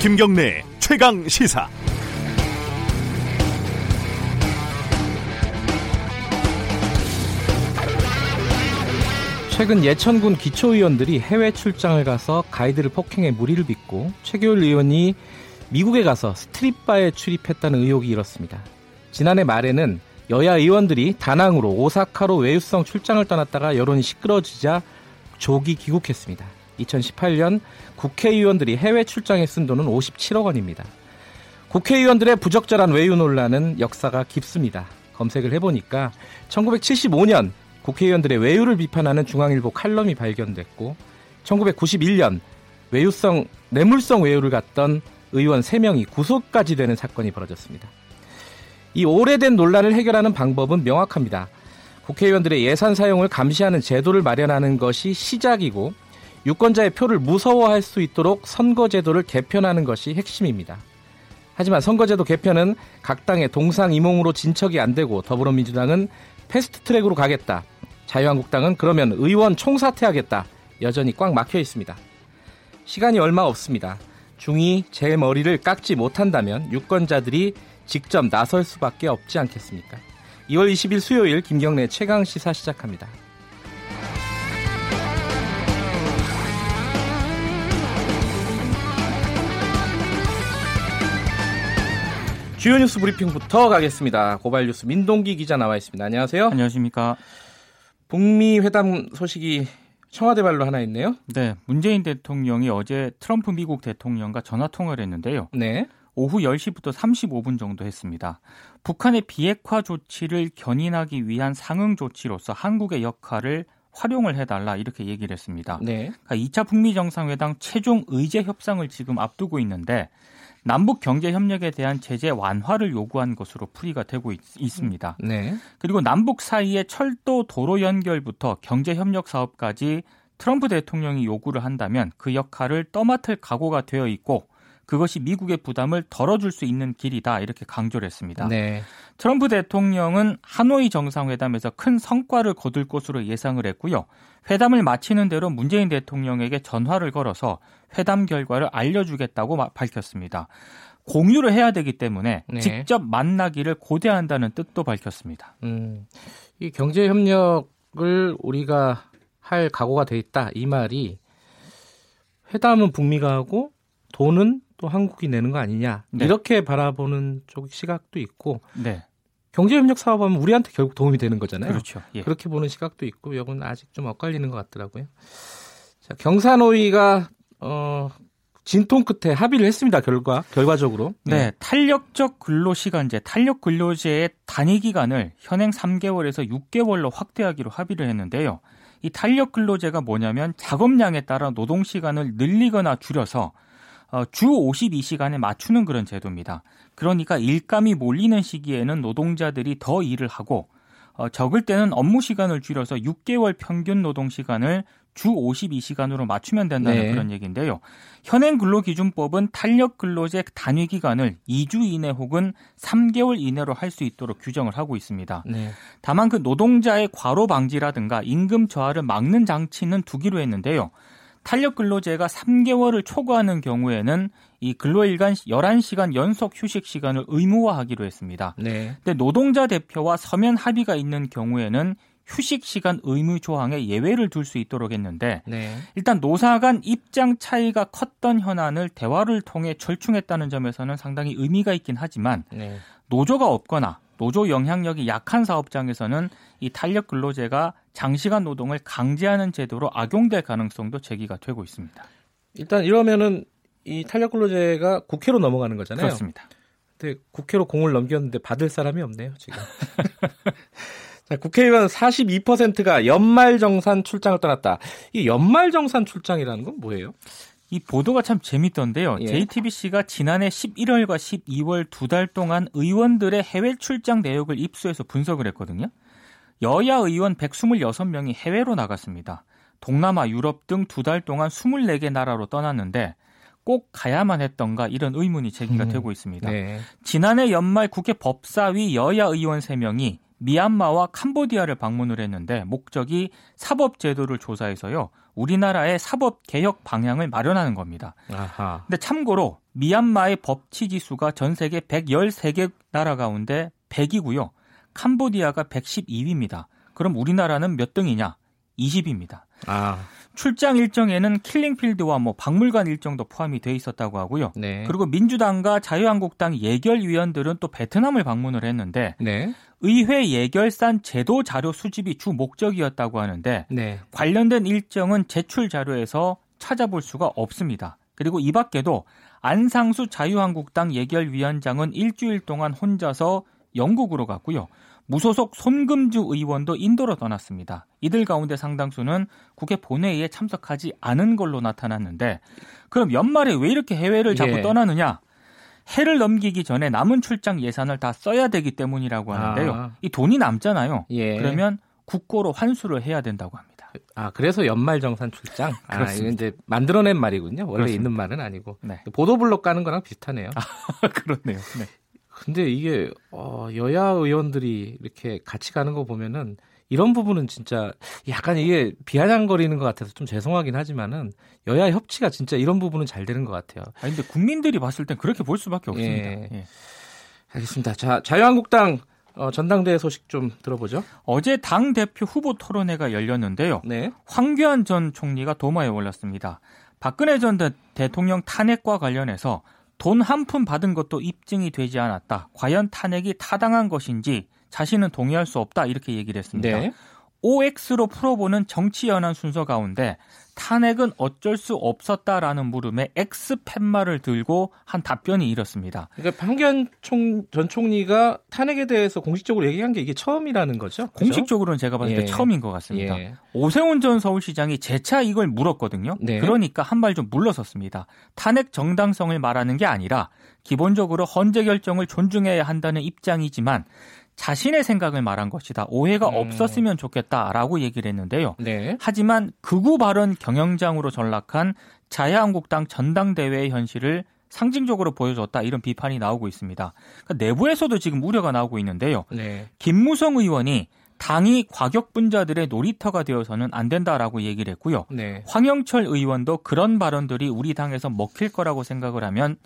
김경래 최강 시사. 최근 예천군 기초의원들이 해외 출장을 가서 가이드를 폭행해 무리를 빚고 최교일 의원이 미국에 가서 스트릿바에 출입했다는 의혹이 일었습니다. 지난해 말에는 여야 의원들이 다낭으로 오사카로 외유성 출장을 떠났다가 여론이 시끄러지자 조기 귀국했습니다. 2018년 국회의원들이 해외 출장에 쓴 돈은 57억 원입니다. 국회의원들의 부적절한 외유 논란은 역사가 깊습니다. 검색을 해보니까 1975년 국회의원들의 외유를 비판하는 중앙일보 칼럼이 발견됐고 1991년 외유성 뇌물성 외유를 갔던 의원 3명이 구속까지 되는 사건이 벌어졌습니다. 이 오래된 논란을 해결하는 방법은 명확합니다. 국회의원들의 예산 사용을 감시하는 제도를 마련하는 것이 시작이고 유권자의 표를 무서워할 수 있도록 선거제도를 개편하는 것이 핵심입니다. 하지만 선거제도 개편은 각 당의 동상이몽으로 진척이 안 되고 더불어민주당은 패스트 트랙으로 가겠다. 자유한국당은 그러면 의원 총사퇴하겠다. 여전히 꽉 막혀 있습니다. 시간이 얼마 없습니다. 중이 제 머리를 깎지 못한다면 유권자들이 직접 나설 수밖에 없지 않겠습니까? 2월 20일 수요일 김경래 최강 시사 시작합니다. 주요 뉴스 브리핑부터 가겠습니다. 고발 뉴스 민동기 기자 나와 있습니다. 안녕하세요. 안녕하십니까. 북미 회담 소식이 청와대 발로 하나 있네요. 네, 문재인 대통령이 어제 트럼프 미국 대통령과 전화 통화를 했는데요. 네. 오후 10시부터 35분 정도 했습니다. 북한의 비핵화 조치를 견인하기 위한 상응 조치로서 한국의 역할을 활용을 해달라 이렇게 얘기를 했습니다. 네. 그러니까 2차 북미 정상회담 최종 의제 협상을 지금 앞두고 있는데 남북 경제 협력에 대한 제재 완화를 요구한 것으로 풀이가 되고 있, 습니다 네. 그리고 남북 사이의 철도 도로 연결부터 경제 협력 사업까지 트럼프 대통령이 요구를 한다면 그 역할을 떠맡을 각오가 되어 있고 그것이 미국의 부담을 덜어줄 수 있는 길이다 이렇게 강조를 했습니다. 네. 트럼프 대통령은 하노이 정상회담에서 큰 성과를 거둘 것으로 예상을 했고요. 회담을 마치는 대로 문재인 대통령에게 전화를 걸어서 회담 결과를 알려주겠다고 밝혔습니다. 공유를 해야 되기 때문에 네. 직접 만나기를 고대한다는 뜻도 밝혔습니다. 음, 이 경제 협력을 우리가 할 각오가 돼 있다 이 말이 회담은 북미가 하고 돈은 또 한국이 내는 거 아니냐 네. 이렇게 바라보는 쪽 시각도 있고 네. 경제협력 사업하면 우리한테 결국 도움이 되는 거잖아요. 그렇죠. 예. 그렇게 보는 시각도 있고 이건 아직 좀 엇갈리는 것 같더라고요. 자, 경산호위가 어, 진통 끝에 합의를 했습니다. 결과 결과적으로. 네, 네. 탄력적 근로 시간제, 탄력 근로제의 단위 기간을 현행 3개월에서 6개월로 확대하기로 합의를 했는데요. 이 탄력 근로제가 뭐냐면 작업량에 따라 노동 시간을 늘리거나 줄여서 어, 주 52시간에 맞추는 그런 제도입니다. 그러니까 일감이 몰리는 시기에는 노동자들이 더 일을 하고 어, 적을 때는 업무 시간을 줄여서 6개월 평균 노동 시간을 주 52시간으로 맞추면 된다는 네. 그런 얘기인데요. 현행 근로기준법은 탄력 근로제 단위 기간을 2주 이내 혹은 3개월 이내로 할 수 있도록 규정을 하고 있습니다. 네. 다만 그 노동자의 과로 방지라든가 임금 저하를 막는 장치는 두기로 했는데요. 탄력 근로제가 3개월을 초과하는 경우에는 이 근로일간 11시간 연속 휴식 시간을 의무화하기로 했습니다. 네. 근데 노동자 대표와 서면 합의가 있는 경우에는 휴식 시간 의무 조항에 예외를 둘 수 있도록 했는데 네. 일단 노사 간 입장 차이가 컸던 현안을 대화를 통해 절충했다는 점에서는 상당히 의미가 있긴 하지만 네. 노조가 없거나 노조 영향력이 약한 사업장에서는 이 탄력 근로제가 장시간 노동을 강제하는 제도로 악용될 가능성도 제기가 되고 있습니다. 일단 이러면은 이 탄력 근로제가 국회로 넘어가는 거잖아요. 그렇습니다. 근데 국회로 공을 넘겼는데 받을 사람이 없네요, 지금. 자, 국회의원 42%가 연말 정산 출장을 떠났다. 이 연말 정산 출장이라는 건 뭐예요? 이 보도가 참 재밌던데요. 예. JTBC가 지난해 11월과 12월 두 달 동안 의원들의 해외 출장 내역을 입수해서 분석을 했거든요. 여야 의원 126명이 해외로 나갔습니다. 동남아, 유럽 등 두 달 동안 24개 나라로 떠났는데 꼭 가야만 했던가 이런 의문이 제기가 음, 되고 있습니다. 네. 지난해 연말 국회 법사위 여야 의원 3명이 미얀마와 캄보디아를 방문을 했는데 목적이 사법 제도를 조사해서요. 우리나라의 사법 개혁 방향을 마련하는 겁니다. 아하. 근데 참고로 미얀마의 법치 지수가 전 세계 113개 나라 가운데 100이고요. 캄보디아가 112위입니다. 그럼 우리나라는 몇 등이냐? 20입니다. 아. 출장 일정에는 킬링필드와 뭐 박물관 일정도 포함이 돼 있었다고 하고요. 네. 그리고 민주당과 자유한국당 예결위원들은 또 베트남을 방문을 했는데 네. 의회 예결산 제도 자료 수집이 주 목적이었다고 하는데 네. 관련된 일정은 제출 자료에서 찾아볼 수가 없습니다. 그리고 이 밖에도 안상수 자유한국당 예결위원장은 일주일 동안 혼자서 영국으로 갔고요. 무소속 손금주 의원도 인도로 떠났습니다. 이들 가운데 상당수는 국회 본회의에 참석하지 않은 걸로 나타났는데 그럼 연말에 왜 이렇게 해외를 자꾸 예. 떠나느냐? 해를 넘기기 전에 남은 출장 예산을 다 써야 되기 때문이라고 하는데요. 아. 이 돈이 남잖아요. 예. 그러면 국고로 환수를 해야 된다고 합니다. 아 그래서 연말 정산 출장? 아. 아, 이제 만들어낸 말이군요. 원래 그렇습니다. 있는 말은 아니고 네. 보도블록 가는 거랑 비슷하네요. 아, 그렇네요. 네. 근데 이게 어, 여야 의원들이 이렇게 같이 가는 거 보면은 이런 부분은 진짜 약간 이게 비아냥거리는 것 같아서 좀 죄송하긴 하지만은 여야 협치가 진짜 이런 부분은 잘 되는 것 같아요. 아 근데 국민들이 봤을 땐 그렇게 볼 수밖에 없습니다. 예. 예. 알겠습니다. 자 자유한국당 어, 전당대회 소식 좀 들어보죠. 어제 당 대표 후보 토론회가 열렸는데요. 네. 황교안 전 총리가 도마에 올랐습니다. 박근혜 전 대통령 탄핵과 관련해서 돈 한 푼 받은 것도 입증이 되지 않았다. 과연 탄핵이 타당한 것인지 자신은 동의할 수 없다. 이렇게 얘기를 했습니다. 네. OX로 풀어보는 정치 연한 순서 가운데 탄핵은 어쩔 수 없었다라는 물음에 X 팻말을 들고 한 답변이 이렇습니다. 그러니까 황교안 총, 전 총리가 탄핵에 대해서 공식적으로 얘기한 게 이게 처음이라는 거죠? 그렇죠? 공식적으로는 제가 봤을 때 예. 처음인 것 같습니다. 예. 오세훈 전 서울시장이 재차 이걸 물었거든요. 네. 그러니까 한 발 좀 물러섰습니다. 탄핵 정당성을 말하는 게 아니라 기본적으로 헌재 결정을 존중해야 한다는 입장이지만 자신의 생각을 말한 것이다. 오해가 음. 없었으면 좋겠다라고 얘기를 했는데요. 네. 하지만 극우 발언 경영장으로 전락한 자유한국당 전당대회의 현실을 상징적으로 보여줬다 이런 비판이 나오고 있습니다. 그러니까 내부에서도 지금 우려가 나오고 있는데요. 네. 김무성 의원이 당이 과격분자들의 놀이터가 되어서는 안 된다라고 얘기를 했고요. 네. 황영철 의원도 그런 발언들이 우리 당에서 먹힐 거라고 생각을 하면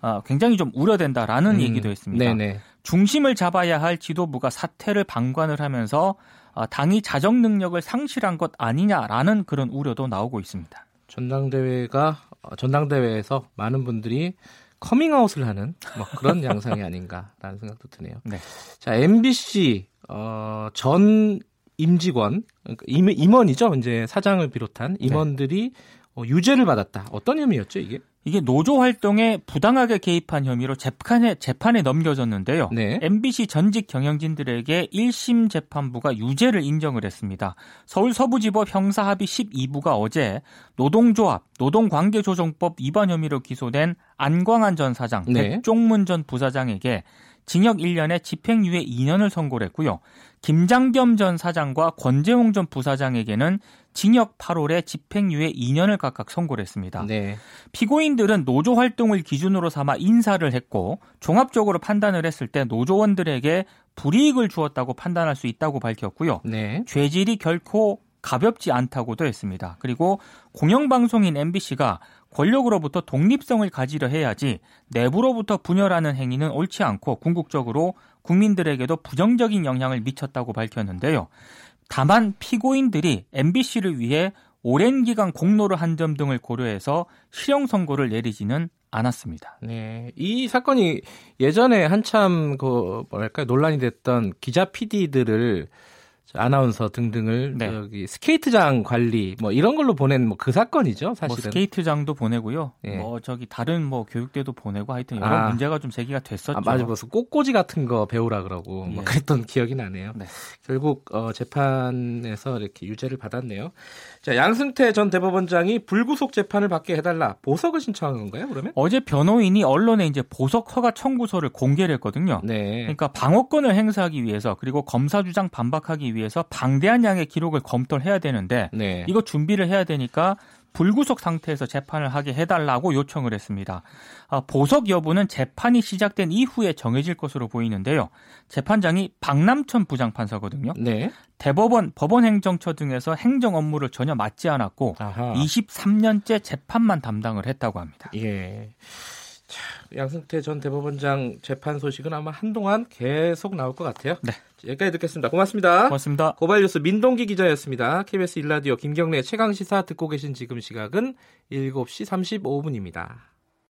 어, 굉장히 좀 우려된다라는 음. 얘기도 했습니다. 네네. 중심을 잡아야 할 지도부가 사태를 방관을 하면서 어, 당이 자정 능력을 상실한 것 아니냐라는 그런 우려도 나오고 있습니다. 전당대회가 어, 전당대회에서 많은 분들이 커밍아웃을 하는 뭐 그런 양상이 아닌가라는 생각도 드네요. 네. 자 MBC 어, 전 임직원 그러니까 임원이죠 이제 사장을 비롯한 네. 임원들이 네. 어, 유죄를 받았다. 어떤 혐의였죠 이게? 이게 노조 활동에 부당하게 개입한 혐의로 재판에 재판에 넘겨졌는데요. 네. MBC 전직 경영진들에게 1심 재판부가 유죄를 인정을 했습니다. 서울 서부지법 형사합의 12부가 어제 노동조합 노동관계조정법 위반 혐의로 기소된 안광한 전 사장, 네. 백종문 전 부사장에게 징역 1년에 집행유예 2년을 선고를 했고요. 김장겸 전 사장과 권재홍 전 부사장에게는 징역 8월에 집행유예 2년을 각각 선고를 했습니다. 네. 피고인들은 노조 활동을 기준으로 삼아 인사를 했고 종합적으로 판단을 했을 때 노조원들에게 불이익을 주었다고 판단할 수 있다고 밝혔고요. 네. 죄질이 결코 가볍지 않다고도 했습니다. 그리고 공영방송인 MBC가 권력으로부터 독립성을 가지려 해야지 내부로부터 분열하는 행위는 옳지 않고 궁극적으로 국민들에게도 부정적인 영향을 미쳤다고 밝혔는데요. 다만 피고인들이 MBC를 위해 오랜 기간 공로를 한 점 등을 고려해서 실형 선고를 내리지는 않았습니다. 네. 이 사건이 예전에 한참 그 뭐랄까 논란이 됐던 기자 PD들을 아나운서 등등을 네. 여기 스케이트장 관리 뭐 이런 걸로 보낸 뭐 그 사건이죠 뭐 사실은 뭐 스케이트장도 보내고요 예. 뭐 저기 다른 뭐 교육대도 보내고 하여튼 여러 아. 문제가 좀 제기가 됐었죠 아, 맞아 무슨 꽃꽂이 같은 거 배우라 그러고 뭐 예. 뭐 그랬던 기억이 나네요 네. 결국 어, 재판에서 이렇게 유죄를 받았네요 자 양승태 전 대법원장이 불구속 재판을 받게 해달라 보석을 신청한 건가요 그러면 어제 변호인이 언론에 이제 보석 허가 청구서를 공개를 했거든요 네. 그러니까 방어권을 행사하기 위해서 그리고 검사 주장 반박하기 위해 서 방대한 양의 기록을 검토를 해야 되는데 네. 이거 준비를 해야 되니까 불구속 상태에서 재판을 하게 해달라고 요청을 했습니다. 아, 보석 여부는 재판이 시작된 이후에 정해질 것으로 보이는데요. 재판장이 박남천 부장판사거든요. 네. 대법원, 법원행정처 등에서 행정 업무를 전혀 맡지 않았고 아하. 23년째 재판만 담당을 했다고 합니다. 예. 자, 양승태 전 대법원장 재판 소식은 아마 한동안 계속 나올 것 같아요. 네. 여기까지 듣겠습니다. 고맙습니다. 고맙습니다. 고발 뉴스 민동기 기자였습니다. KBS 일라디오 김경래 최강 시사 듣고 계신 지금 시각은 7시 35분입니다.